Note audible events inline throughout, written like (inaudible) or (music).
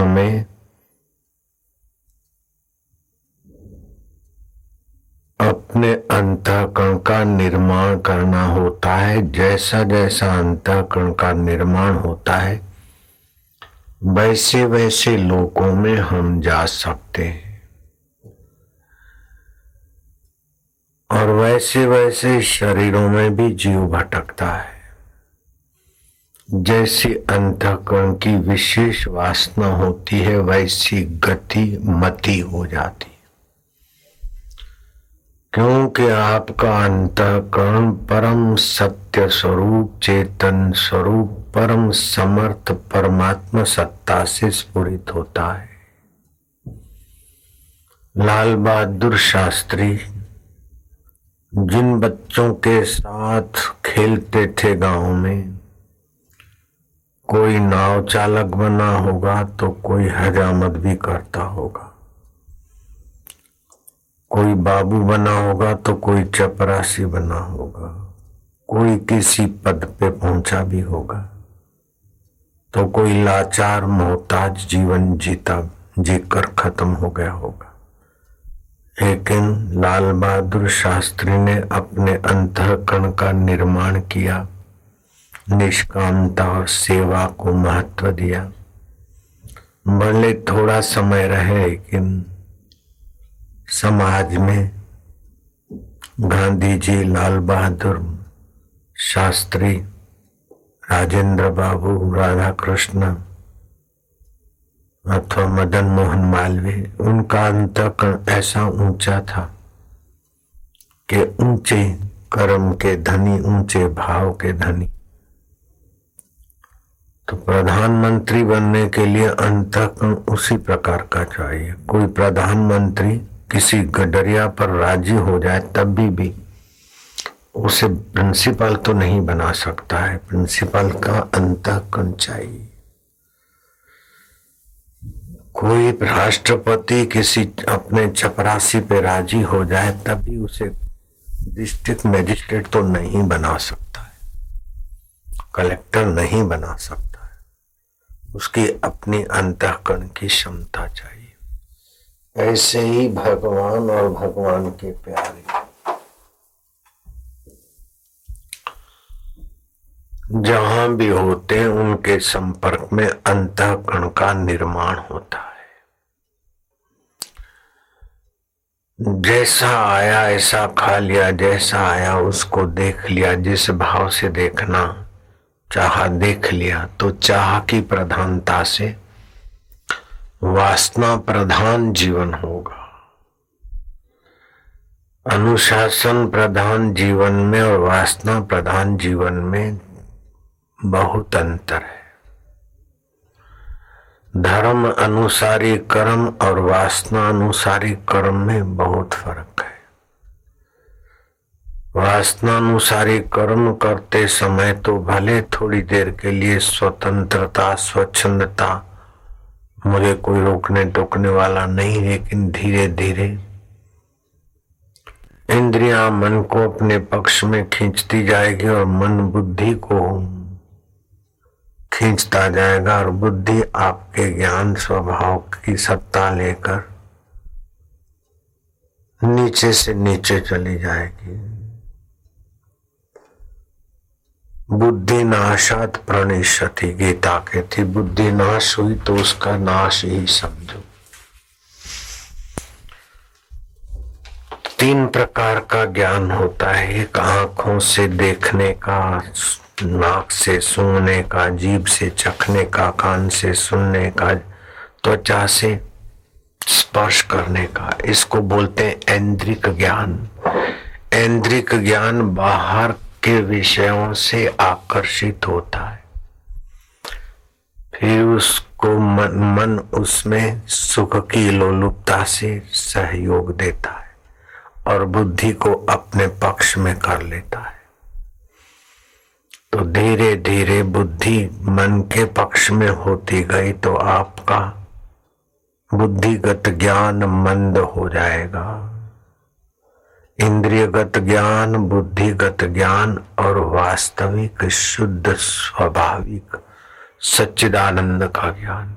हमें अपने अंतःकरण का निर्माण करना होता है। जैसा जैसा अंतःकरण का निर्माण होता है, वैसे वैसे लोगों में हम जा सकते हैं। और वैसे वैसे शरीरों में भी जीव भटकता है। जैसी अंतकरण की विशेष वासना होती है, वैसी गति मति हो जाती क्योंकि आपका अंतकरण परम सत्य स्वरूप, चेतन स्वरूप, परम समर्थ परमात्मा सत्ता से स्फुरित होता है। लाल बहादुर शास्त्री, जिन बच्चों के साथ खेलते थे गाँव में कोई नाव चालक बना होगा तो कोई हजामत भी करता होगा। कोई बाबू बना होगा तो कोई चपरासी बना होगा। कोई किसी पद पे पहुँचा भी होगा। तो कोई लाचार मोहताज जीवन जीता, जीकर खत्म हो गया होगा। लेकिन लाल बहादुर शास्त्री ने अपने अंतकरण का निर्माण किया। निष्कामता और सेवा को महत्व दिया। भले थोड़ा समय रहे, लेकिन समाज में गांधी जी लाल बहादुर शास्त्री, राजेंद्र बाबू राधा कृष्ण अथवा मदन मोहन मालवीय, उनका अंतकरण ऐसा ऊँचा था कि ऊँचे कर्म के धनी, ऊँचे भाव के धनी। तो प्रधानमंत्री बनने के लिए अंतकरण उसी प्रकार का चाहिए। कोई प्रधानमंत्री किसी गडरिया पर राज़ी हो जाए तब भी, भी उसे प्रिंसिपल तो नहीं बना सकता है। प्रिंसिपल का अंतकरण चाहिए। कोई राष्ट्रपति किसी अपने चपरासी पे राज़ी हो जाए तभी उसे डिस्ट्रिक्ट मजिस्ट्रेट तो नहीं बना सकता है। कलेक्टर नहीं बना सकता। उसकी अपनी अंतकरण की क्षमता चाहिए। ऐसे ही भगवान और भगवान के प्यारे। जहाँ भी होते हैं, उनके संपर्क में अंतकरण का निर्माण होता है। जैसा आया, ऐसा खा लिया, जैसा आया, उसको देख लिया, जिस भाव से देखना चाह देख लिया तो चाह की प्रधानता से वासना प्रधान जीवन होगा। अनुशासन प्रधान जीवन में और वासना प्रधान जीवन में बहुत अंतर है। धर्म अनुसारी कर्म और वासना अनुसारी कर्म में बहुत फ़र्क है। वासनानुसारी कर्म करते समय तो भले थोड़ी देर के लिए स्वतंत्रता, स्वच्छंदता मुझे कोई रोकने टोकने वाला नहीं, लेकिन धीरे धीरे इंद्रिया मन को अपने पक्ष में खींचती जाएगी और मन बुद्धि को खींचता जाएगा और बुद्धि आपके ज्ञान स्वभाव की सत्ता लेकर नीचे से नीचे चली जाएगी। बुद्धि नाशात प्रणिशति गीता कहती बुद्धि नाश हुई तो उसका नाश ही समझो। तीन प्रकार का ज्ञान होता है, एक आँखों से देखने का, नाक से सुनने का, जीभ से चखने का, कान से सुनने का, त्वचा से स्पर्श करने का। इसको बोलते हैं ऐन्द्रिक ज्ञान। ऐन्द्रिक ज्ञान बाहर के विषयों से आकर्षित होता है। फिर उसको मन मन उसमें सुख की लोलुपता से सहयोग देता है और बुद्धि को अपने पक्ष में कर लेता है। तो धीरे धीरे बुद्धि मन के पक्ष में होती गई तो आपका बुद्धिगत ज्ञान मंद हो जाएगा। इंद्रियगत ज्ञान, बुद्धिगत ज्ञान और वास्तविक शुद्ध स्वाभाविक सच्चिदानंद का ज्ञान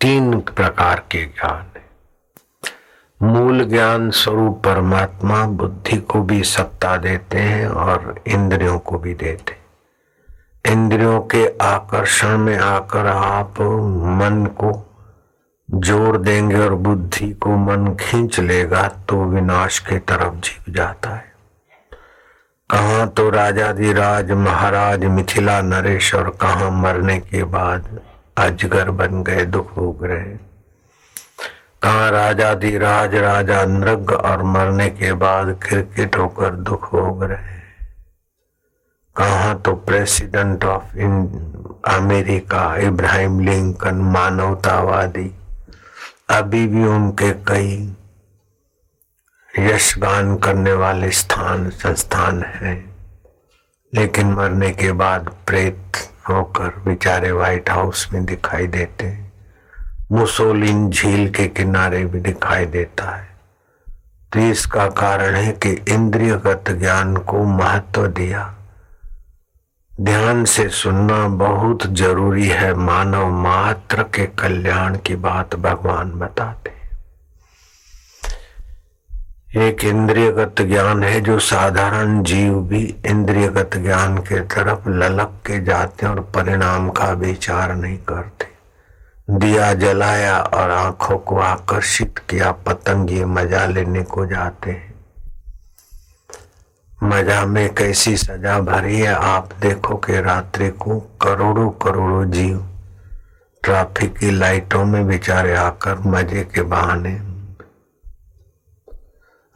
तीन प्रकार के ज्ञान मूल ज्ञान स्वरूप परमात्मा बुद्धि को भी सत्ता देते हैं और इंद्रियों को भी देते इंद्रियों के आकर्षण में आकर आप मन को ज़ोर देंगे और बुद्धि को मन खींच लेगा तो विनाश के तरफ़ जीव जाता है। कहा तो राजाधिराज, महाराज, मिथिला, नरेश और कहा मरने के बाद अजगर बन गए दुख भोग रहे। कहा राजाधिराज, राजा नृग और मरने के बाद क्रिकेट होकर दुख भोग रहे। कहा तो president of America, Abraham Lincoln, मानवतावादी अभी भी उनके कई यशगान करने वाले स्थान, संस्थान हैं। लेकिन मरने के बाद प्रेत होकर बेचारे व्हाइट हाउस में दिखाई देते हैं। मुसोलिन झील के किनारे भी दिखाई देता है। तो इसका कारण है कि इंद्रियगत ज्ञान को महत्व दिया। ध्यान से सुनना बहुत ज़रूरी है। मानव मात्र के कल्याण की बात भगवान बताते एक इंद्रियगत ज्ञान है जो साधारण जीव भी इंद्रियगत ज्ञान के तरफ़ ललक के जाते और परिणाम का विचार नहीं करते। दिया जलाया और आँखों को आकर्षित किया, पतंग ये मज़ा लेने को जाते हैं। मज़ा में कैसी सजा भरी है, आप देखो कि रात्रि को करोड़ों करोड़ों जीव ट्रैफ़िक की लाइटों में बेचारे आकर मज़े के बहाने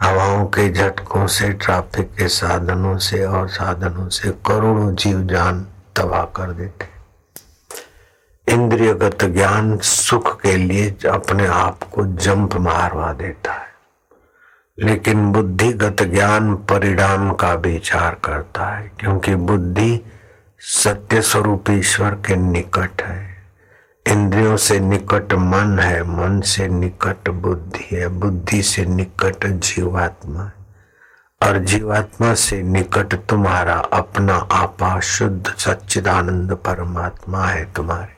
हवाओं के झटकों से, ट्रैफ़िक के साधनों से और साधनों से करोड़ों जीव जान तबाह कर देते। इंद्रियगत ज्ञान सुख के लिए अपने आप को जंप मारवा देता है। लेकिन बुद्धिगत ज्ञान परिणाम का विचार करता है, क्योंकि बुद्धि सत्य स्वरूप ईश्वर के निकट है। इंद्रियों से निकट मन है, मन से निकट बुद्धि है, बुद्धि से निकट जीवात्मा है। और जीवात्मा से निकट तुम्हारा अपना आपा शुद्ध सच्चिदानंद परमात्मा है तुम्हारे।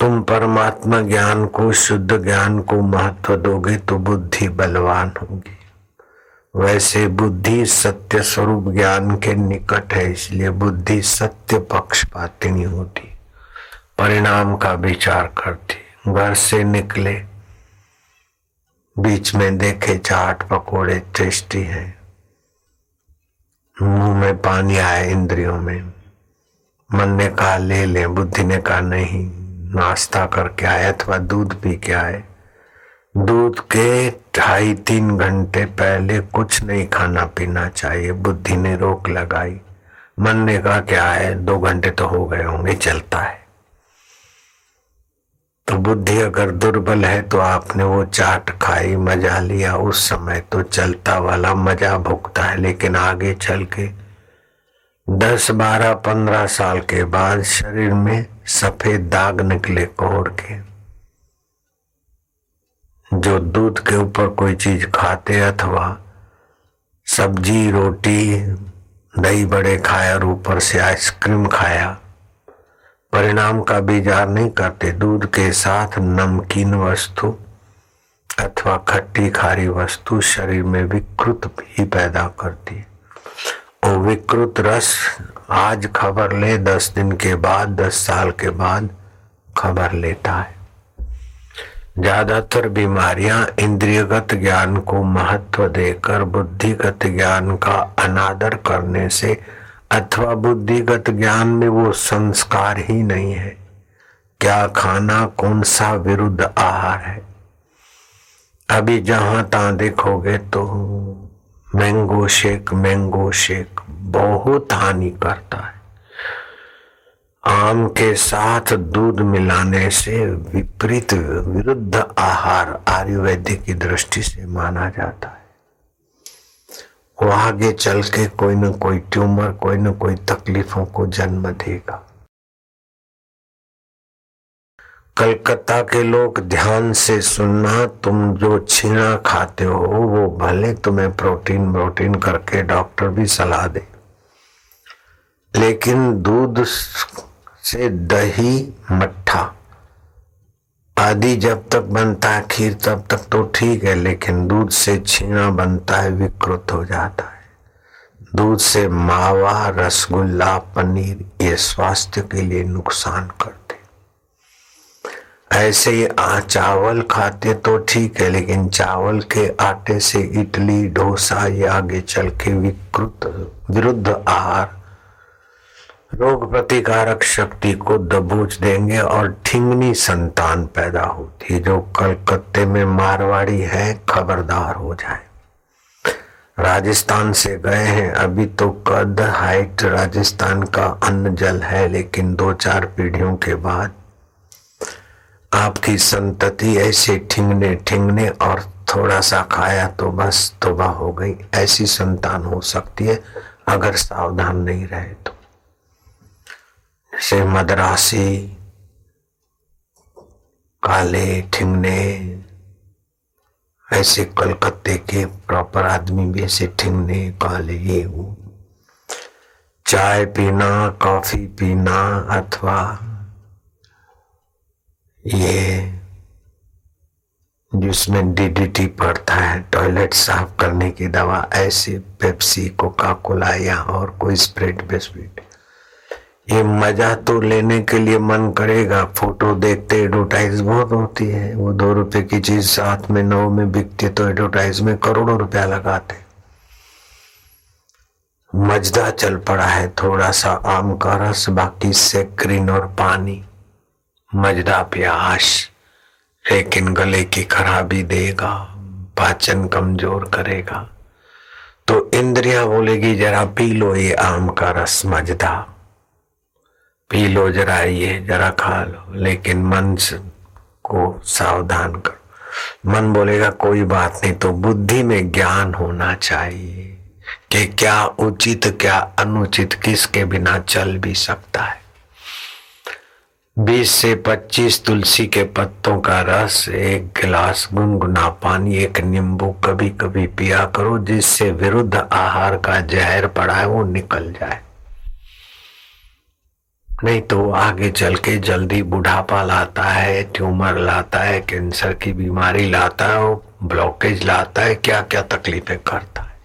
तुम परमात्मा ज्ञान को, शुद्ध ज्ञान को महत्व दोगे तो बुद्धि बलवान होगी। वैसे बुद्धि सत्य स्वरूप ज्ञान के निकट है, इसलिए बुद्धि सत्य पक्ष पक्षपातिनी होती। परिणाम का विचार करती। घर से निकले, बीच में देखे चाट पकोड़े टेस्टी है। मुँह में पानी आए इंद्रियों में। मन ने कहा, ले ले। बुद्धि ने कहा, नहीं। नाश्ता करके आए अथवा दूध पी के आए। दूध के ढाई तीन घंटे पहले कुछ नहीं खाना पीना चाहिए, बुद्धि ने रोक लगाई। मन ने कहा क्या है दो घंटे तो हो गए होंगे, चलता है। तो बुद्धि अगर दुर्बल है तो आपने वो चाट खाई, मज़ा लिया। उस समय तो चलता वाला मज़ा भुगता है, लेकिन आगे चल के दस बारह पंद्रह साल के बाद शरीर में सफ़ेद दाग निकले कोड़ के। जो दूध के ऊपर कोई चीज़ खाते अथवा सब्ज़ी, रोटी, दही बड़े खाया और ऊपर से आइसक्रीम खाया, परिणाम का विचार नहीं करते। दूध के साथ नमकीन वस्तु अथवा खट्टी खारी वस्तु शरीर में विकृत ही पैदा करती। है और विकृत रस आज खबर ले, दस दिन के बाद, दस साल के बाद खबर लेता है। ज़्यादातर बीमारियाँ इंद्रियगत ज्ञान को महत्व देकर, बुद्धिगत ज्ञान का अनादर करने से अथवा बुद्धिगत ज्ञान में वो संस्कार ही नहीं है। क्या खाना कौन सा विरुद्ध आहार है? अभी जहाँ तहां देखोगे तो मैंगो शेक मैंगो शेक। बहुत हानि करता है। आम के साथ दूध मिलाने से विपरीत विरुद्ध आहार आयुर्वेदिक की दृष्टि से माना जाता है। वो आगे चल के कोई न कोई ट्यूमर, कोई न कोई तकलीफों को जन्म देगा। कलकत्ता के लोग ध्यान से सुनना, तुम जो छीना खाते हो, वो भले तुम्हें प्रोटीन प्रोटीन करके डॉक्टर भी सलाह दे। लेकिन दूध से दही मट्ठा। आदि जब तक बनता है खीर, तब तक तो ठीक है, लेकिन दूध से छीना बनता है, विकृत हो जाता है। दूध से मावा, रसगुल्ला, पनीर, ये स्वास्थ्य के लिए नुकसान करते ऐसे ही चावल खाते तो ठीक है, लेकिन चावल के आटे से इडली, डोसा ये आगे चल के विकृत विरुद्ध आहार, रोग प्रतिकारक शक्ति को दबोच देंगे और ठिंगनी संतान पैदा होती है, जो कलकत्ते में मारवाड़ी है, खबरदार हो जाए। राजस्थान से गए हैं, अभी तो कद हाइट राजस्थान का अन्न जल है, लेकिन दो चार पीढ़ियों के बाद आपकी संतति ऐसे ठिंगने ठिंगने और थोड़ा सा खाया तो बस तोबा हो गई। ऐसी संतान हो सकती है, अगर सावधान नहीं रहे तो। जैसे मदरासी, काले ठिंगने, ऐसे कलकत्ते के प्रॉपर आदमी भी ऐसे ठिंगने, काले ये वो। चाय पीना, कॉफ़ी पीना अथवा ये जिसमें डीडीटी पड़ता है टॉयलेट साफ़ करने की दवा, ऐसे पेप्सी कोका कोला या और कोई स्प्रेड बेस्प्रेड ये मज़ा तो लेने के लिए मन करेगा। फ़ोटो देखते एडवर्टाइज बहुत होती है। वो दो रुपए की चीज़ साथ में, नौ में बिकती है तो एडवर्टाइज में करोड़ों रुपया लगाते। मजदा चल पड़ा है। थोड़ा सा आम का रस, बाकी सेक्रीन और पानी। मजदा प्यास, लेकिन गले की खराबी देगा, पाचन कमज़ोर करेगा। तो इंद्रिया बोलेगी, जरा पी लो ये आम का रस मजदा। पी लो जरा ये, जरा खा लो, लेकिन मन को सावधान करो। मन बोलेगा, कोई बात नहीं तो बुद्धि में ज्ञान होना चाहिए कि क्या उचित, क्या अनुचित, किसके बिना चल भी सकता है। बीस से पच्चीस तुलसी के पत्तों का रस, एक गिलास गुनगुना पानी, एक नींबू कभी कभी पिया करो, जिससे विरुद्ध आहार का जहर पड़ा है, वो निकल जाए। नहीं तो आगे चल के जल्दी बुढ़ापा लाता है, ट्यूमर लाता है, कैंसर की बीमारी लाता है ब्लॉकेज लाता है क्या क्या तकलीफें करता है।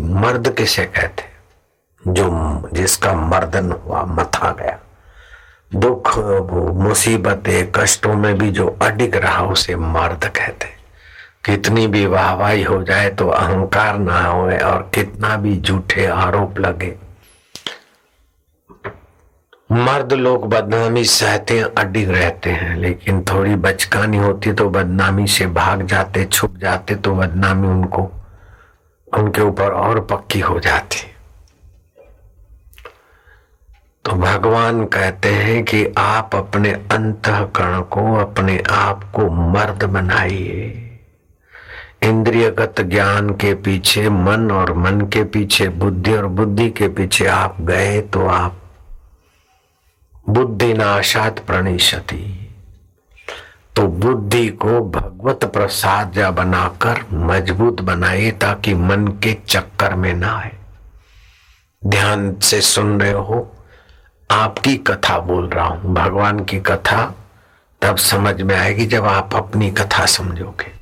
मर्द किसे कहते जो जिसका मर्दन हुआ, मथा गया। दुख, मुसीबतें, कष्टों में भी जो अडिग रहा, उसे मर्द कहते कितनी भी वाहवाही हो जाए तो अहंकार ना हो और कितना भी झूठे आरोप लगे। मर्द लोग बदनामी सहते, अडिग रहते हैं, लेकिन थोड़ी बचकानी होती तो बदनामी से भाग जाते, छुप जाते तो बदनामी उनको, उनके ऊपर और पक्की हो जाती। तो भगवान कहते हैं कि आप अपने अंतकरण को अपने आप को मर्द बनाइए। इंद्रियगत ज्ञान के पीछे, मन और मन के पीछे, बुद्धि और बुद्धि के पीछे आप गए तो आप बुद्धि नाशात प्रणिशति तो बुद्धि को भगवत प्रसाद जा बनाकर मज़बूत बनाइए ताकि मन के चक्कर में ना आए। ध्यान से सुन रहे हो आपकी कथा बोल रहा हूँ, भगवान की कथा, तब समझ में आएगी जब आप अपनी कथा समझोगे।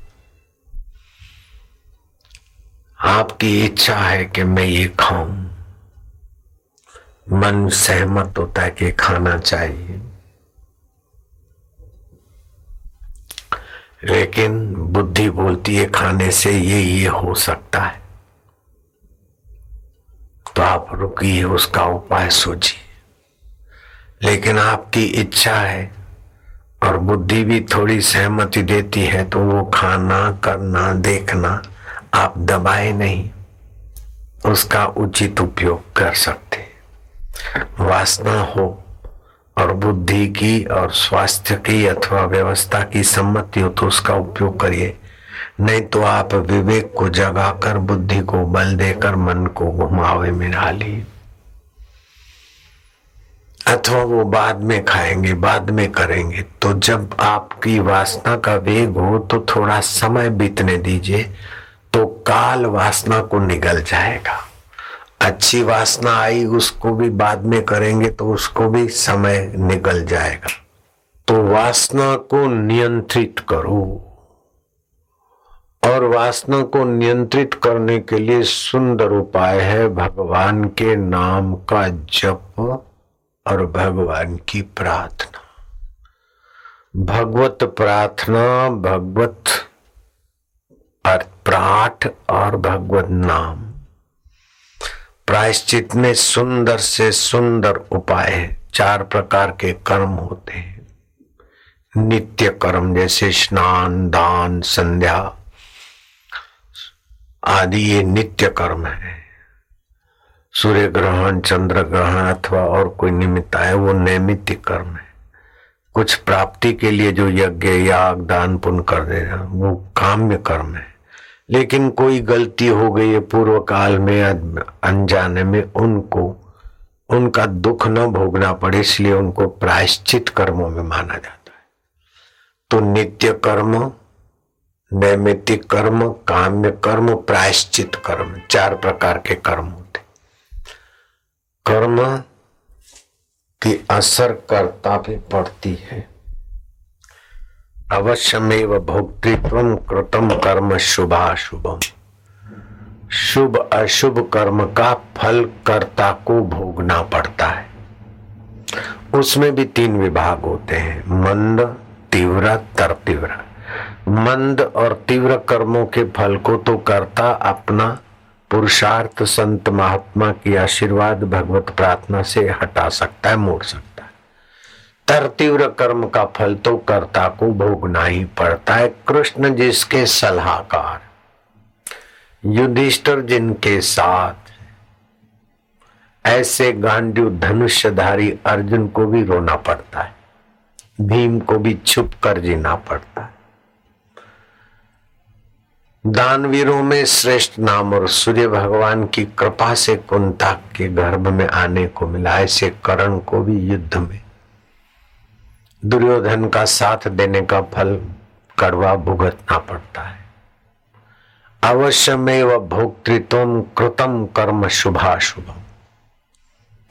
आपकी इच्छा है कि मैं ये खाऊं। मन सहमत होता है कि खाना चाहिए। लेकिन बुद्धि बोलती है, खाने से ये ये हो सकता है। तो आप रुकिए, उसका उपाय सोचिए। लेकिन आपकी इच्छा है और बुद्धि भी थोड़ी सहमति देती है तो वो खाना, करना, देखना, आप दबाए नहीं, उसका उचित उपयोग कर सकते वासना हो और बुद्धि की और स्वास्थ्य की अथवा व्यवस्था की सम्मति हो तो उसका उपयोग करिए। नहीं तो आप विवेक को जगाकर, बुद्धि को बल देकर, मन को घुमावे में डालिए। अथवा वो बाद में खाएँगे, बाद में करेंगे तो जब आपकी वासना का वेग हो तो थोड़ा समय बीतने दीजिए तो काल वासना को निगल जाएगा। अच्छी वासना आई, उसको भी बाद में करेंगे तो उसको भी समय निकल जाएगा। तो वासना को नियंत्रित करो। और वासना को नियंत्रित करने के लिए सुंदर उपाय है, भगवान के नाम का जप और भगवान की प्रार्थना। भगवत प्रार्थना, भगवत प्राठ और भगवत नाम। प्रायश्चित में सुंदर से सुंदर उपाय चार प्रकार के कर्म होते हैं। नित्य कर्म जैसे स्नान, दान, संध्या, आदि ये नित्य कर्म है। सूर्य ग्रहण चंद्र ग्रहण अथवा और कोई निमित्त है वो नैमित्तिक कर्म है। कुछ प्राप्ति के लिए जो यज्ञ, याग, दान, पुण्य कर दे रहा वो काम्य कर्म है। लेकिन कोई गलती हो गई है पूर्व काल में, अनजाने में, उनको, उनका दुख न भोगना पड़े, इसलिए उनको प्रायश्चित कर्मों में माना जाता है। तो नित्य कर्म, नैमित्तिक कर्म, काम्य कर्म, प्रायश्चित कर्म, चार प्रकार के कर्म होते कर्म की असर करता भी पड़ती है। अवश्यमेव भोक्तृत्व कृतम कर्म शुभाशुभम। शुभ अशुभ कर्म का फल कर्ता को भोगना पड़ता है। उसमें भी तीन विभाग होते हैं, मंद, तीव्र तर तीव्र मंद और तीव्र कर्मों के फल को तो कर्ता अपना पुरुषार्थ संत महात्मा की आशीर्वाद भगवत प्रार्थना से हटा सकता है, मोड़ सकता है। तर तीव्र कर्म का फल तो कर्ता को भोगना ही पड़ता है। कृष्ण जिसके सलाहकार युधिष्ठर जिनके साथ ऐसे गांडू धनुष्यधारी अर्जुन को भी रोना पड़ता है, भीम को भी छुप कर जीना पड़ता है। दानवीरों में श्रेष्ठ नाम और सूर्य भगवान की कृपा से कुंता के गर्भ में आने को मिला, ऐसे करण को भी युद्ध में। दुर्योधन का साथ देने का फल कड़वा भुगतना पड़ता है। अवश्य में व भोक्तृत्व कृतम कर्म शुभाशुभम।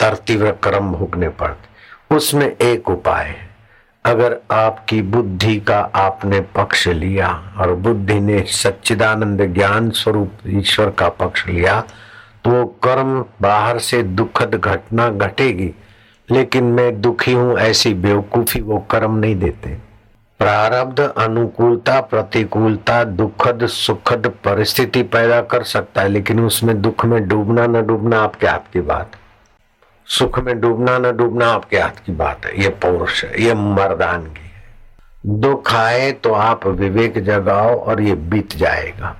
तरतीव्र कर्म भोगने पड़ते। उसमें एक उपाय है। अगर आपकी बुद्धि का आपने पक्ष लिया और बुद्धि ने सच्चिदानंद ज्ञान स्वरूप ईश्वर का पक्ष लिया तो वो कर्म बाहर से दुखद घटना घटेगी। लेकिन मैं दुखी हूँ ऐसी बेवकूफ़ी वो कर्म नहीं देते। प्रारब्ध, अनुकूलता, प्रतिकूलता, दुखद, सुखद परिस्थिति पैदा कर सकता है, लेकिन उसमें दुख में डूबना न डूबना आपके हाथ की बात। सुख में डूबना, न डूबना आपके हाथ की बात है। ये पौरुष है, ये मर्दानगी है। दुख आए तो आप विवेक जगाओ और ये बीत जाएगा।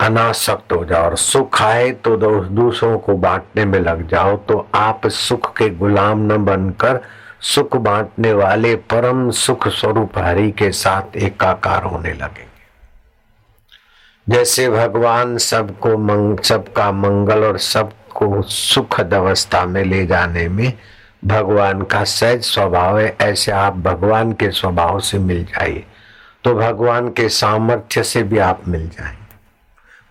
अनासक्त हो जाओ और सुख आए तो दूसरों को बांटने में लग जाओ। तो आप सुख के गुलाम न बनकर सुख बांटने वाले परम सुख स्वरूप हरि के साथ एकाकार होने लगेंगे। जैसे भगवान सबको मंग, सबका मंगल और सब को सुखद अवस्था में ले जाने में भगवान का सहज स्वभाव है, ऐसे आप भगवान के स्वभाव से मिल जाइए। तो भगवान के सामर्थ्य से भी आप मिल जाएँगे।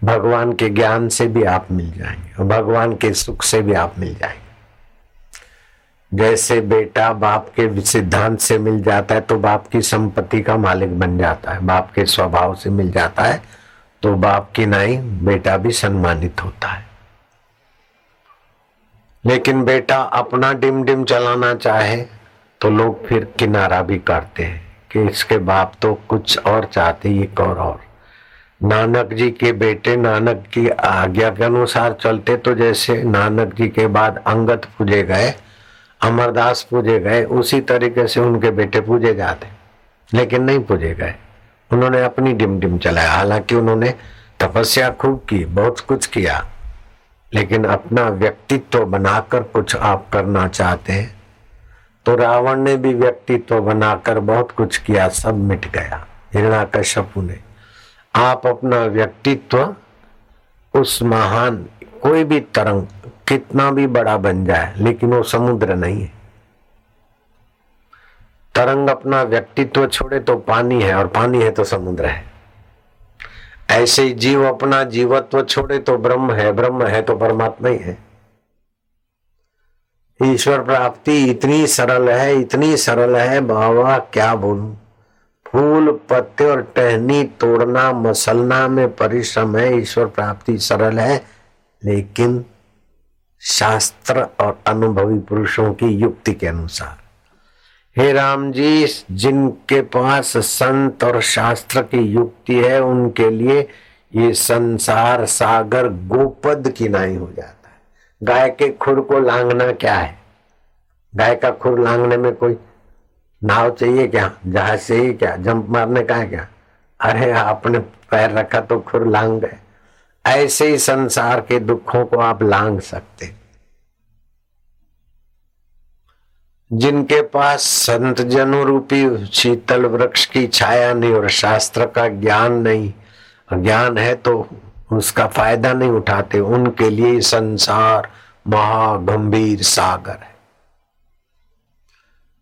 भगवान के ज्ञान से भी आप मिल जाएँगे भगवान के सुख से भी आप मिल जाएँगे। जैसे बेटा बाप के सिद्धांत से मिल जाता है तो बाप की संपत्ति का मालिक बन जाता है। बाप के स्वभाव से मिल जाता है तो बाप की नाई बेटा भी सम्मानित होता है। लेकिन बेटा, अपना डिम डिम चलाना चाहे तो लोग फिर किनारा भी करते हैं कि इसके बाप तो कुछ और चाहते ये और और। नानक जी के बेटे, नानक की आज्ञा के अनुसार चलते तो जैसे नानक जी के बाद अंगत पूजे गए, अमरदास पूजे गए, उसी तरीके से उनके बेटे पूजे जाते, लेकिन नहीं पूजे गए। उन्होंने अपनी डिम डिम चलाया हालाँकि उन्होंने तपस्या खूब की, बहुत कुछ किया। लेकिन अपना व्यक्तित्व बनाकर कुछ आप करना चाहते हैं। तो रावण ने भी व्यक्तित्व बनाकर बहुत कुछ किया, सब मिट गया हिरणा कश्यपु ने। आप अपना व्यक्तित्व उस महान, कोई भी तरंग, कितना भी बड़ा बन जाए, लेकिन वो समुद्र नहीं है। तरंग अपना व्यक्तित्व छोड़े तो पानी है, और पानी है तो समुद्र है। ऐसे जीव अपना जीवत्व छोड़े तो ब्रह्म है ब्रह्म है तो परमात्मा ही है। ईश्वर प्राप्ति इतनी सरल है, इतनी सरल है, बाबा क्या बोलू? फूल, पत्ते और टहनी तोड़ना, मसलना में परिश्रम है, ईश्वर प्राप्ति सरल है, लेकिन शास्त्र और अनुभवी पुरुषों की युक्ति के अनुसार। हे राम जी जिनके पास संत और शास्त्र की युक्ति है, उनके लिए ये संसार सागर गोपद की नाई हो जाता है। गाय के खुर को लांगना क्या है? गाय का खुर लांगने में कोई नाव चाहिए क्या? जहाज़ चाहिए क्या? जंप मारने का है क्या? अरे, आपने पैर रखा तो खुर लांग गए। ऐसे ही संसार के दुखों को आप लांग सकते जिनके पास संत जनु रूपी शीतल वृक्ष की छाया नहीं और शास्त्र का ज्ञान नहीं ज्ञान है तो उसका फ़ायदा नहीं उठाते, उनके लिए संसार महागंभीर सागर है।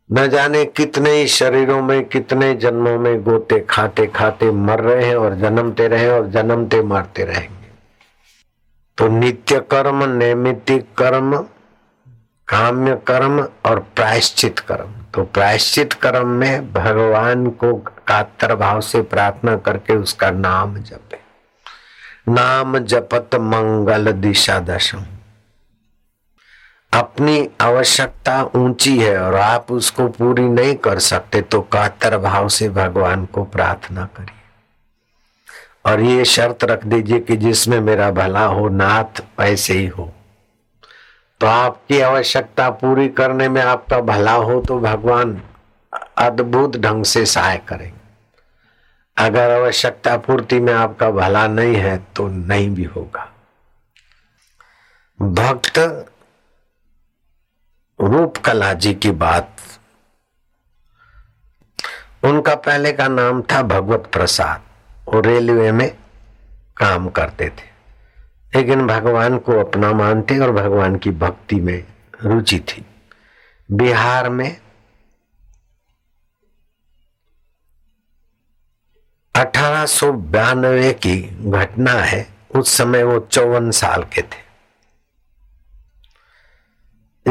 न जाने कितने ही शरीरों में, कितने जन्मों में गोते खाते खाते मर रहे हैं और जन्मते रहे और जन्मते मरते रहेंगे। तो नित्य कर्म नैमितिक कर्म काम्य कर्म और प्रायश्चित कर्म। तो प्रायश्चित कर्म में भगवान को कातर भाव से प्रार्थना करके उसका नाम जपे। नाम जपत मंगल दिशा दशम। अपनी आवश्यकता ऊँची है और आप उसको पूरी नहीं कर सकते तो कातर भाव से भगवान को प्रार्थना करिए। और ये शर्त रख दीजिए कि जिसमें मेरा भला हो, नाथ ऐसे ही हो। तो आपकी आवश्यकता पूरी करने में आपका भला हो तो भगवान अद्भुत ढंग से सहाय करेंगे। अगर आवश्यकता पूर्ति में आपका भला नहीं है तो नहीं भी होगा। भक्त रूप कला जी की बात, उनका पहले का नाम था भगवत प्रसाद, वो रेलवे में काम करते थे। लेकिन भगवान को अपना मानते और भगवान की भक्ति में रुचि थी। बिहार में अठारह की घटना है, उस समय वो चौवन साल के थे।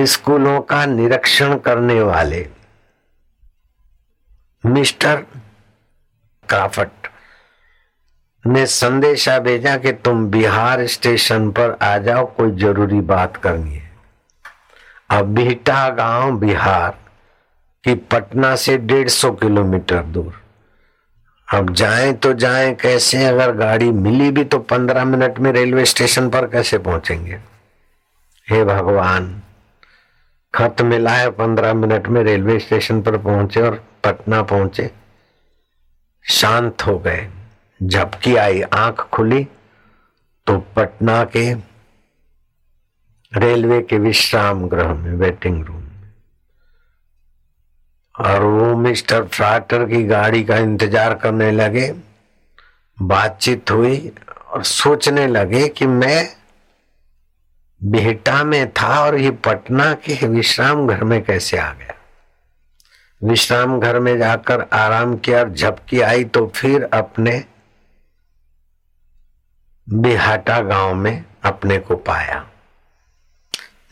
स्कूलों का निरीक्षण करने वाले मिस्टर क्राफट ने संदेशा भेजा कि तुम बिहार स्टेशन पर आ जाओ, कोई ज़रूरी बात करनी है। अब बिहटा गाँव बिहार की पटना से डेढ़ सौ किलोमीटर दूर। अब जाए तो जाए, कैसे? अगर गाड़ी मिली भी तो पंद्रह मिनट में रेलवे स्टेशन पर कैसे पहुँचेंगे? हे भगवान, खत मिला है पंद्रह मिनट में रेलवे स्टेशन पर पहुँचे और पटना पहुँचे। शांत हो गए। झपकी आई आँख खुली तो पटना के रेलवे के विश्राम गृह में, वेटिंग रूम में। और वो मिस्टर फ्राटर की गाड़ी का इंतज़ार करने लगे, बातचीत हुई और सोचने लगे कि मैं बिहटा में था और ये पटना के विश्राम घर में कैसे आ गया। विश्राम घर में जाकर आराम किया और झपकी आई तो फिर अपने बिहाटा गाँव में अपने को पाया।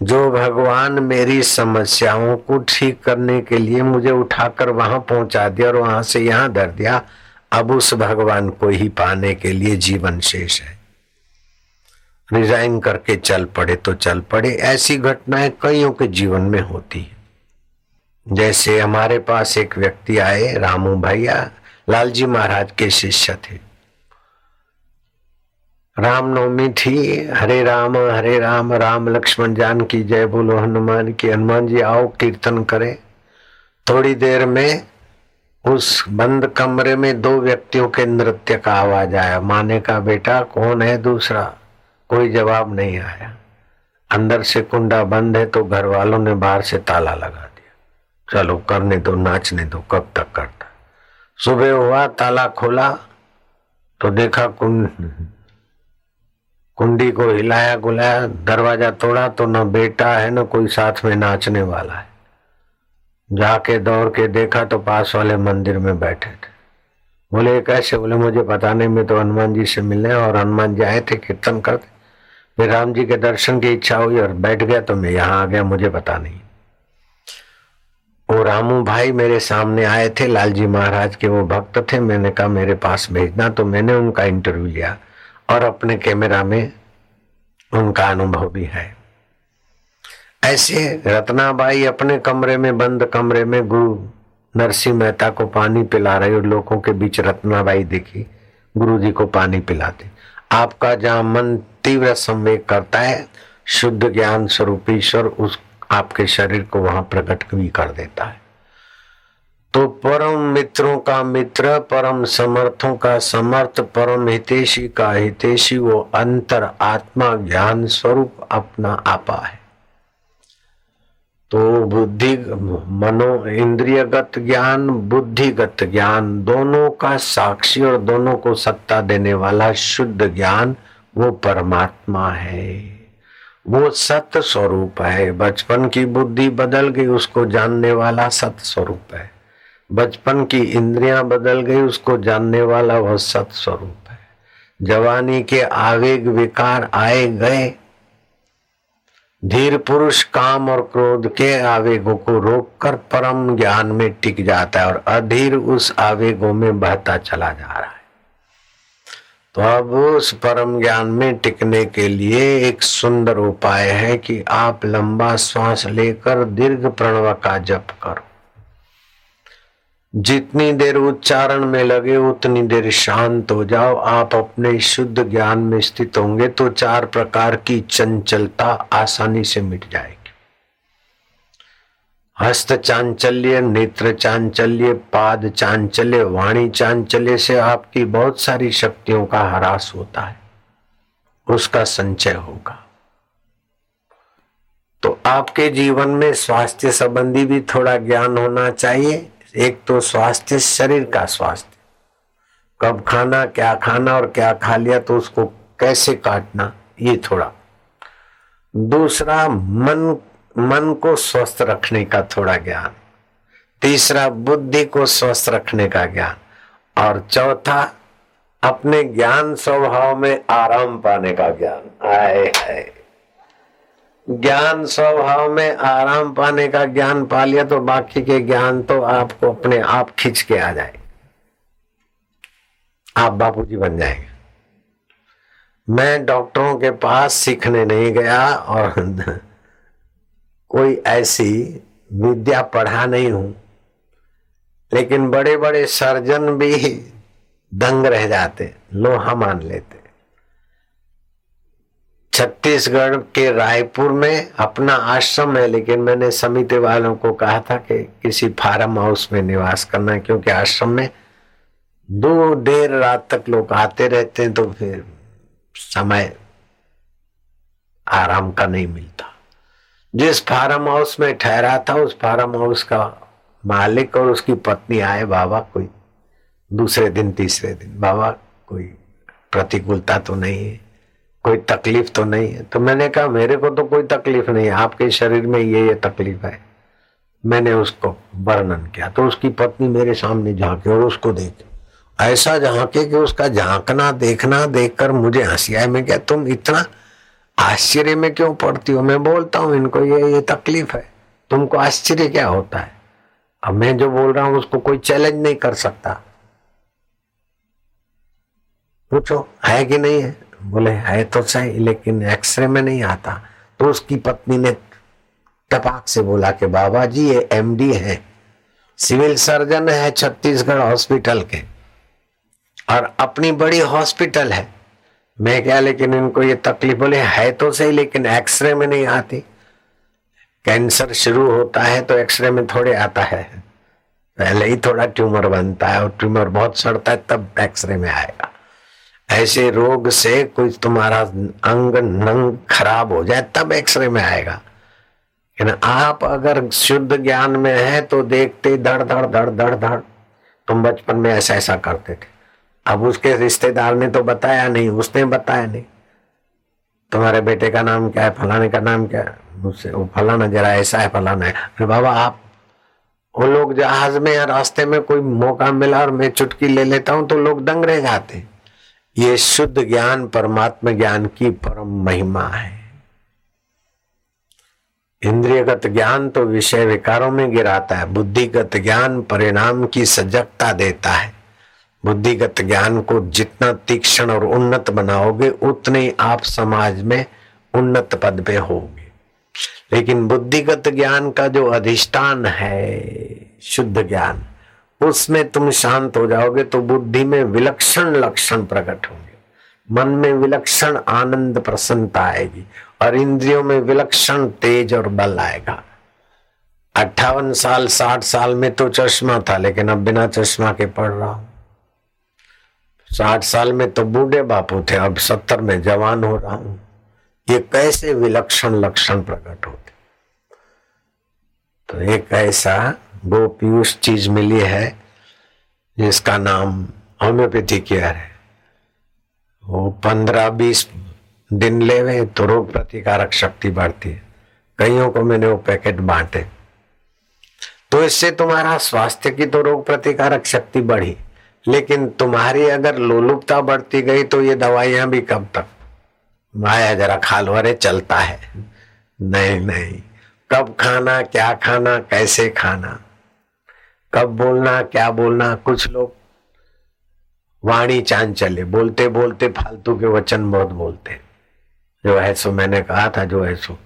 जो भगवान मेरी समस्याओं को ठीक करने के लिए मुझे उठाकर वहाँ पहुँचा दिया और वहाँ से यहाँ धर दिया, अब उस भगवान को ही पाने के लिए जीवन शेष है। रिजाइन करके चल पड़े तो चल पड़े, ऐसी घटनाएँ कईयों के जीवन में होती है। जैसे हमारे पास एक व्यक्ति आए, रामू भैया, लालजी महाराज के शिष्य थे। रामनवमी थी। हरे राम हरे राम राम लक्ष्मण जान की जय बोलो हनुमान की। हनुमान जी आओ, कीर्तन करे। थोड़ी देर में उस बंद कमरे में दो व्यक्तियों के नृत्य का आवाज़ आया। माने का बेटा, कौन है दूसरा? कोई जवाब नहीं आया। अंदर से कुंडा बंद है तो घर वालों ने बाहर से ताला लगा दिया। चलो, करने दो, नाचने दो, कब तक करता? सुबह हुआ, ताला खोला तो देखा कुंड कुंडी को हिलाया गुलाया, दरवाज़ा तोड़ा तो न बेटा है, न कोई साथ में नाचने वाला है। जाके दौड़ के देखा तो पास वाले मंदिर में बैठे थे। बोले कैसे? बोले, मुझे पता नहीं, मैं तो हनुमान जी से मिलने और हनुमान जी आए थे, कीर्तन करते। फिर राम जी के दर्शन की इच्छा हुई और बैठ गया तो मैं यहाँ आ गया, मुझे पता नहीं। वो रामू भाई मेरे सामने आए थे, लालजी महाराज के वो भक्त थे, मैंने कहा, मेरे पास भेजना। तो मैंने उनका इंटरव्यू लिया। और अपने कैमरा में उनका अनुभव भी है। ऐसे रत्नाबाई अपने कमरे में, बंद कमरे में गुरु नरसिंह मेहता को पानी पिला रहे और लोगों के बीच रत्नाबाई देखी गुरु जी को पानी पिलाते। आपका जहाँ मन तीव्र संवेग करता है, शुद्ध ज्ञान स्वरूप ईश्वर उस आपके शरीर को वहाँ प्रकट भी कर देता है। तो परम मित्रों का मित्र, परम समर्थों का समर्थ, परम हितेशी का हितेशी, वो अंतर आत्मा ज्ञान स्वरूप अपना आपा है। तो बुद्धि, मनो इंद्रियगत ज्ञान, बुद्धिगत ज्ञान, दोनों का साक्षी और दोनों को सत्ता देने वाला शुद्ध ज्ञान, वो परमात्मा है। वो सत्य स्वरूप है। बचपन की बुद्धि बदल गई, उसको जानने वाला सत्य स्वरूप है। बचपन की इंद्रियाँ बदल गई, उसको जानने वाला वह सत्य स्वरूप है। जवानी के आवेग विकार आए गए। धीर पुरुष काम और क्रोध के आवेगों को रोककर परम ज्ञान में टिक जाता है और अधीर उस आवेगों में बहता चला जा रहा है। तो अब उस परम ज्ञान में टिकने के लिए एक सुंदर उपाय है कि आप लंबा श्वास लेकर दीर्घ प्रणव का जप करो। जितनी देर उच्चारण में लगे, उतनी देर शांत हो जाओ। आप अपने शुद्ध ज्ञान में स्थित होंगे तो चार प्रकार की चंचलता आसानी से मिट जाएगी। हस्त चांचल्य, नेत्र चांचल्य, पाद चांचल्य, वाणी चांचल्य से आपकी बहुत सारी शक्तियों का ह्रास होता है। उसका संचय होगा। तो आपके जीवन में स्वास्थ्य संबंधी भी थोड़ा ज्ञान होना चाहिए। एक तो स्वास्थ्य, शरीर का स्वास्थ्य। कब खाना, क्या खाना और क्या खा लिया तो उसको कैसे काटना, ये थोड़ा। दूसरा, मन मन को स्वस्थ रखने का थोड़ा ज्ञान। तीसरा, बुद्धि को स्वस्थ रखने का ज्ञान। और चौथा, अपने ज्ञान स्वभाव में आराम पाने का ज्ञान। आए है ज्ञान स्वभाव में आराम पाने का ज्ञान पा लिया तो बाकी के ज्ञान तो आपको अपने आप खींच के आ जाए। आप बापूजी बन जाएँगे। मैं डॉक्टरों के पास सीखने नहीं गया और (laughs) कोई ऐसी विद्या पढ़ा नहीं हूँ, लेकिन बड़े बड़े सर्जन भी दंग रह जाते, लोहा मान लेते। छत्तीसगढ़ के रायपुर में अपना आश्रम है, लेकिन मैंने समिति वालों को कहा था कि किसी फार्म हाउस में निवास करना है, क्योंकि आश्रम में दो देर रात तक लोग आते रहते हैं तो फिर समय आराम का नहीं मिलता। जिस फार्म हाउस में ठहरा था, उस फार्म हाउस का मालिक और उसकी पत्नी आए, बाबा कोई दूसरे दिन, तीसरे दिन, बाबा कोई प्रतिकूलता तो नहीं है। कोई तकलीफ़ तो नहीं है। तो मैंने कहा, मेरे को तो कोई तकलीफ़ नहीं है, आपके शरीर में ये ये तकलीफ़ है। मैंने उसको वर्णन किया तो उसकी पत्नी मेरे सामने झांके और उसको देखे। ऐसा झांके कि उसका झांकना, देखना, देखकर मुझे हँसी आए मैं क्या, तुम इतना आश्चर्य में क्यों पड़ती हो? मैं बोलता हूँ, इनको ये ये तकलीफ़ है। तुमको आश्चर्य क्या होता है? अब मैं जो बोल रहा हूँ, उसको कोई चैलेंज नहीं कर सकता। पूछो, है कि नहीं है? बोले, है तो सही, लेकिन एक्सरे में नहीं आता। तो उसकी पत्नी ने टपाक से बोला कि, बाबा जी, ये एमडी है। सिविल सर्जन है छत्तीसगढ़ हॉस्पिटल के और अपनी बड़ी हॉस्पिटल है। मैं क्या लेकिन इनको ये तकलीफ़ बोले, है तो सही, लेकिन एक्सरे में नहीं आती। कैंसर शुरू होता है तो एक्सरे में थोड़े आता है। पहले ही थोड़ा ट्यूमर बनता है और ट्यूमर बहुत सड़ता है, तब एक्सरे में आएगा। ऐसे रोग से कोई तुम्हारा अंग, नंग खराब हो जाए, तब एक्सरे में आएगा। आप अगर शुद्ध ज्ञान में है तो देखते धड़ धड़ धड़ धड़ धड़। तुम बचपन में ऐसा ऐसा करते थे। अब उसके रिश्तेदार ने तो बताया नहीं, उसने बताया नहीं। तुम्हारे बेटे का नाम क्या है, फलाने का नाम क्या है? मुझसे, वो फलाना जरा ऐसा है, फलाना है। अरे बाबा, आप, वो लोग जहाज़ में या रास्ते में कोई मौका मिला और मैं चुटकी ले लेता हूँ तो लोग दंग रह जाते ये शुद्ध ज्ञान परमात्म ज्ञान की परम महिमा है। इंद्रियगत ज्ञान तो विषय विकारों में गिराता है, बुद्धिगत ज्ञान परिणाम की सजगता देता है। बुद्धिगत ज्ञान को जितना तीक्ष्ण और उन्नत बनाओगे, उतने आप समाज में उन्नत पद पे होगे। लेकिन बुद्धिगत ज्ञान का जो अधिष्ठान है, शुद्ध ज्ञान उसमें तुम शांत हो जाओगे तो बुद्धि में विलक्षण लक्षण प्रकट होंगे। मन में विलक्षण आनंद प्रसन्नता आएगी और इंद्रियों में विलक्षण तेज और बल आएगा। अट्ठावन साल, साठ साल में तो चश्मा था, लेकिन अब बिना चश्मा के पढ़ रहा हूँ। साठ साल में तो बूढ़े बापू थे, अब सत्तर में जवान हो रहा हूँ। ये कैसे विलक्षण लक्षण प्रकट होते? तो एक ऐसा गो पीयूष चीज़ मिली है, जिसका नाम होम्योपैथी केयर है। वो पंद्रह बीस दिन लेवे तो रोग प्रतिकारक शक्ति बढ़ती है। कईयों को मैंने वो पैकेट बांटे। तो इससे तुम्हारा स्वास्थ्य की तो रोग प्रतिकारक शक्ति बढ़ी, लेकिन तुम्हारी अगर लोलुपता बढ़ती गई तो ये दवाइयाँ भी कब तक। माया जरा खालो अरे चलता है। नहीं नहीं, कब खाना, क्या खाना, कैसे खाना? कब बोलना, क्या बोलना, कुछ लोग वाणी चांचल्य, बोलते बोलते फालतू के वचन बहुत बोलते। जो है सो मैंने कहा था, जो है सो।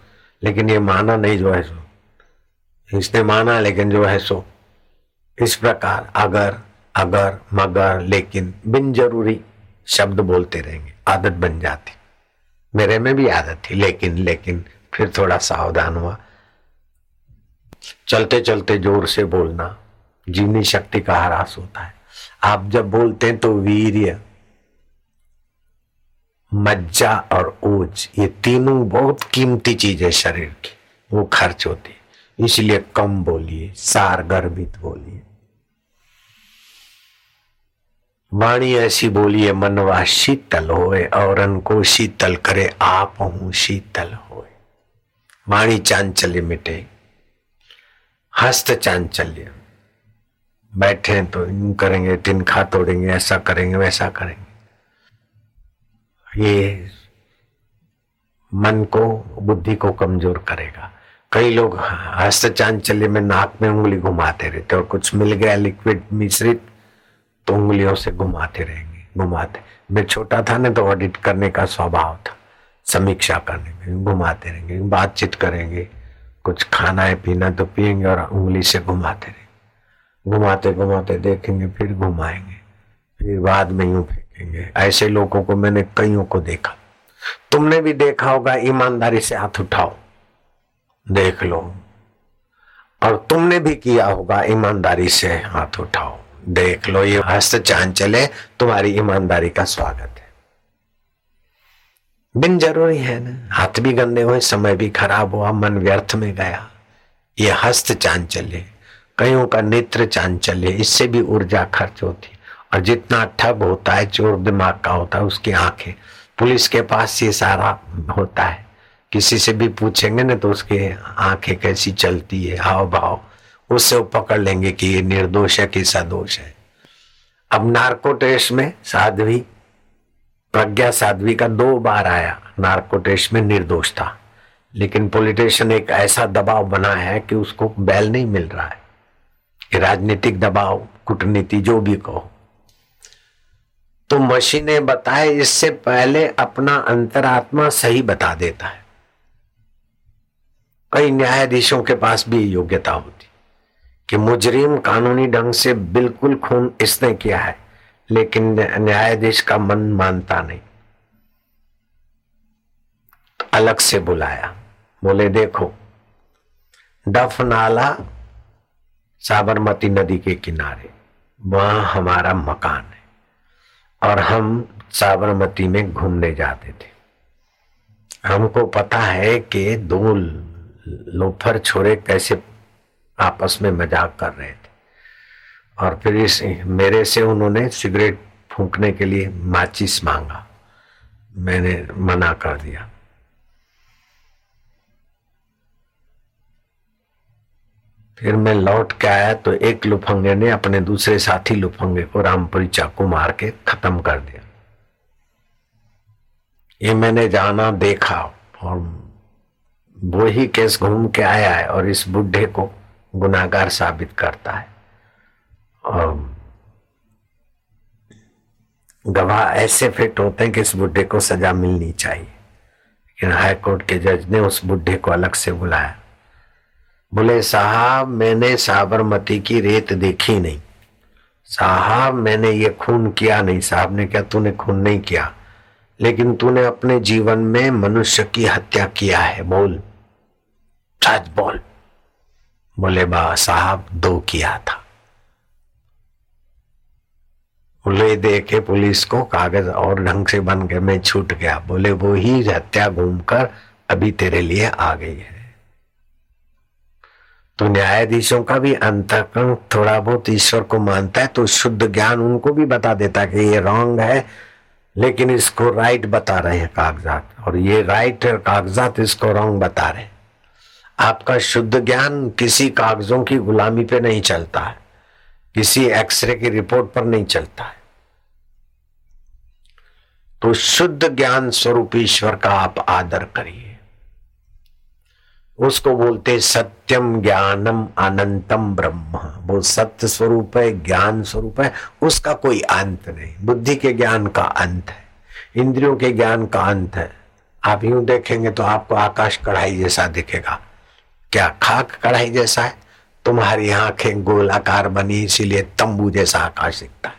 लेकिन ये माना नहीं जो है सो। इसने माना, लेकिन जो है सो। इस प्रकार अगर अगर, मगर, लेकिन, बिन ज़रूरी शब्द बोलते रहेंगे। आदत बन जाती। मेरे में भी आदत थी, लेकिन लेकिन, फिर थोड़ा सावधान हुआ। चलते चलते ज़ोर से बोलना। जीवनी शक्ति का ह्रास होता है। आप जब बोलते हैं तो वीर्य, मज्जा और ओज, ये तीनों बहुत कीमती चीज़ है शरीर की। वो खर्च होती है। इसलिए कम बोलिए, सार गर्भित बोलिए। वाणी ऐसी बोलिए मनवा शीतल होए और को शीतल करे, आप हूँ शीतल होए। वाणी चांचल्य मिटे, हस्त चांचल्य। बैठे हैं तो यूँ करेंगे तिनखा तोड़ेंगे, ऐसा करेंगे, वैसा करेंगे। ये मन को, बुद्धि को कमज़ोर करेगा। कई लोग हस्त चांचल्य में नाक में उंगली घुमाते रहते और कुछ मिल गया लिक्विड मिश्रित तो उंगलियों से घुमाते रहेंगे, घुमाते। मैं छोटा था ना तो ऑडिट करने का स्वभाव था। समीक्षा करने में घुमाते रहेंगे, बातचीत करेंगे, कुछ खाना है, पीना तो पियेंगे और उंगली से घुमाते रहेंगे। घुमाते घुमाते देखेंगे, फिर घुमाएँगे, फिर बाद में यूँ फेंकेंगे। ऐसे लोगों को मैंने कईयों को देखा। तुमने भी देखा होगा, ईमानदारी से हाथ उठाओ, देख लो। और तुमने भी किया होगा, ईमानदारी से हाथ उठाओ, देख लो। ये हस्त चाँद चले तुम्हारी ईमानदारी का स्वागत है। बिन ज़रूरी है ना, हाथ भी गंदे हुए, समय भी खराब हुआ, मन व्यर्थ में गया। ये हस्त चाँद चले कईयों का नेत्र चांचल्य, इससे भी ऊर्जा खर्च होती। है और जितना ठग होता है, चोर दिमाग का होता है, उसकी आँखें। पुलिस के पास ये सारा होता है। किसी से भी पूछेंगे ना तो उसके आँखें कैसी चलती है हाव भाव उससे वो पकड़ लेंगे कि ये निर्दोष है कि सदोष है। अब नार्को टेस्ट में साध्वी, प्रज्ञा साध्वी का दो बार आया। नार्को टेस्ट में निर्दोष था। लेकिन पॉलिटिशियन एक ऐसा दबाव बना है कि उसको बैल नहीं मिल रहा है। राजनीतिक दबाव, कूटनीति, जो भी कहो। तो मशीनें बताए इससे पहले अपना अंतरात्मा सही बता देता है। कई न्यायाधीशों के पास भी योग्यता होती, कि मुजरिम कानूनी ढंग से बिल्कुल खून इसने किया है, लेकिन न्यायाधीश का मन मानता नहीं। अलग से बुलाया, बोले, देखो डफ नाला साबरमती नदी के किनारे, वहाँ हमारा मकान है, और हम साबरमती में घूमने जाते थे। हमको पता है कि दो लोफर छोरे कैसे आपस में मज़ाक कर रहे थे, और फिर इस, मेरे से उन्होंने सिगरेट फूंकने के लिए माचिस मांगा। मैंने मना कर दिया। फिर मैं लौट के आया तो एक लुफंगे ने अपने दूसरे साथी लुफंगे को रामपुरी चाकू मार के खत्म कर दिया। ये मैंने जाना, देखा और वो ही केस घूम के आया है और इस बुढ़े को गुनाहगार साबित करता है। और गवाह ऐसे फिट होते हैं कि इस बुढ़े को सजा मिलनी चाहिए। लेकिन हाईकोर्ट के जज ने उस बुढ़े को अलग से बुलाया। बोले, साहब, मैंने साबरमती की रेत देखी नहीं। साहब, मैंने ये खून किया नहीं। साहब ने क्या तूने खून नहीं किया। लेकिन तूने अपने जीवन में मनुष्य की हत्या किया है। बोल सच बोल। बोले, बा, साहब, दो किया था। ले दे के पुलिस को कागज़ और ढंग से बन के मैं छूट गया। बोले, वो ही हत्या घूमकर अभी तेरे लिए आ गई है। तो न्यायाधीशों का भी अंतकरण थोड़ा बहुत ईश्वर को मानता है तो शुद्ध ज्ञान उनको भी बता देता कि ये रॉन्ग है, लेकिन इसको राइट बता रहे हैं कागजात, और ये राइट कागजात इसको रॉन्ग बता रहे हैं। आपका शुद्ध ज्ञान किसी कागजों की गुलामी पे नहीं चलता है, किसी एक्सरे की रिपोर्ट पर नहीं चलता है। तो शुद्ध ज्ञान स्वरूप ईश्वर का आप आदर करिए। उसको बोलते सत्यम ज्ञानम अनंतम ब्रह्म। वो सत्य स्वरूप है, ज्ञान स्वरूप है, उसका कोई अंत नहीं। बुद्धि के ज्ञान का अंत है, इंद्रियों के ज्ञान का अंत है। आप यूँ देखेंगे तो आपको आकाश कढ़ाई जैसा दिखेगा। क्या खाक कढ़ाई जैसा है? तुम्हारी आँखें गोलाकार बनी, इसीलिए तंबू जैसा आकाश दिखता है।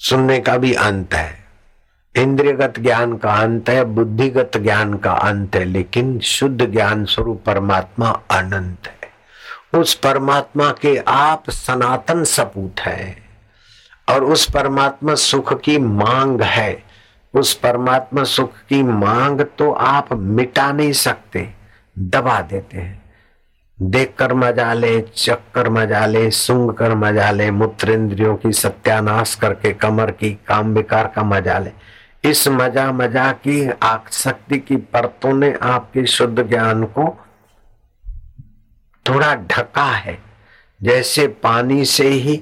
सुनने का भी अंत है। इंद्रियगत ज्ञान का अंत है, बुद्धिगत ज्ञान का अंत है, लेकिन शुद्ध ज्ञान स्वरूप परमात्मा अनंत है। उस परमात्मा के आप सनातन सपूत है और उस परमात्मा सुख की मांग है। उस परमात्मा सुख की मांग तो आप मिटा नहीं सकते, दबा देते हैं। देख कर मज़ा ले चक्कर मज़ा ले सुंग कर मज़ा ले, मूत्र इंद्रियों की सत्यानाश करके, कमर की, काम विकार का मज़ा ले। इस मज़ा मज़ा की आसक्ति की परतों ने आपके शुद्ध ज्ञान को थोड़ा ढका है। जैसे पानी से ही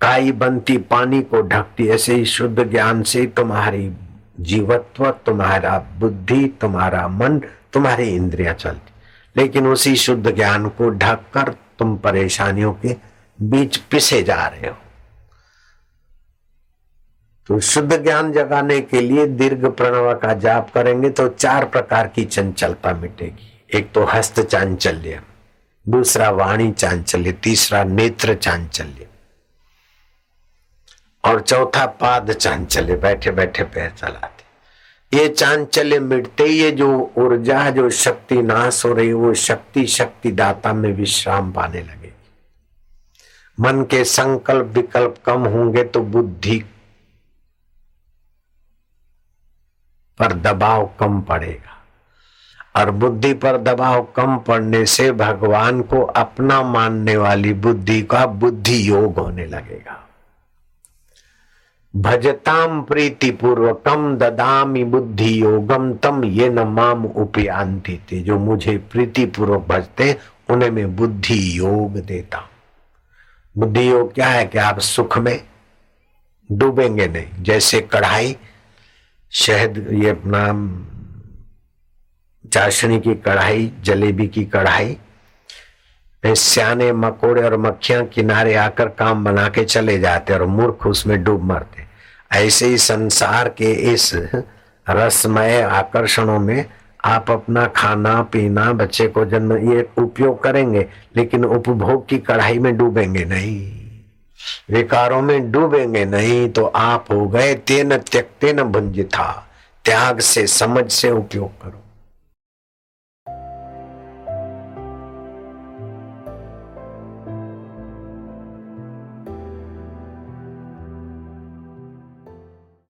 काई बनती पानी को ढकती, ऐसे ही शुद्ध ज्ञान से तुम्हारी जीवत्व, तुम्हारा बुद्धि, तुम्हारा मन, तुम्हारी इंद्रिया चलती। लेकिन उसी शुद्ध ज्ञान को ढककर तुम परेशानियों के बीच पिसे जा रहे हो। तो शुद्ध ज्ञान जगाने के लिए दीर्घ प्रणव का जाप करेंगे तो चार प्रकार की चंचलता मिटेगी। एक तो हस्त चांचल्य, दूसरा वाणी चांचल्य, तीसरा नेत्र चांचल्य और चौथा पाद चांचल्य। बैठे बैठे पैर चलाते। ये चांचल्य मिटते ये जो ऊर्जा, जो शक्ति नाश हो रही, वो शक्ति शक्ति दाता में विश्राम पाने लगेगी। मन के संकल्प विकल्प कम होंगे तो बुद्धि पर दबाव कम पड़ेगा। और बुद्धि पर दबाव कम पड़ने से भगवान को अपना मानने वाली बुद्धि का बुद्धि योग होने लगेगा। भजताम प्रीति पूर्वकम ददामी बुद्धि योगम तम ये न माम उपयांति थे जो मुझे प्रीति पूर्वक भजते उन्हें मैं बुद्धि योग देता हूँ। बुद्धि योग क्या है कि आप सुख में डूबेंगे नहीं, जैसे कढ़ाई शहद, ये अपना चाशनी की कढ़ाई, जलेबी की कढ़ाई सियाने, मकोड़े और मक्खियाँ किनारे आकर काम बना के चले जाते और मूर्ख उसमें डूब मरते। ऐसे ही संसार के इस रसमय आकर्षणों में आप अपना खाना, पीना, बच्चे को जन्म, ये उपयोग करेंगे, लेकिन उपभोग की कढ़ाई में डूबेंगे नहीं। विकारों में डूबेंगे नहीं तो आप हो गए तेन त्यक्ते न भुंज था त्याग से, समझ से उपयोग करो।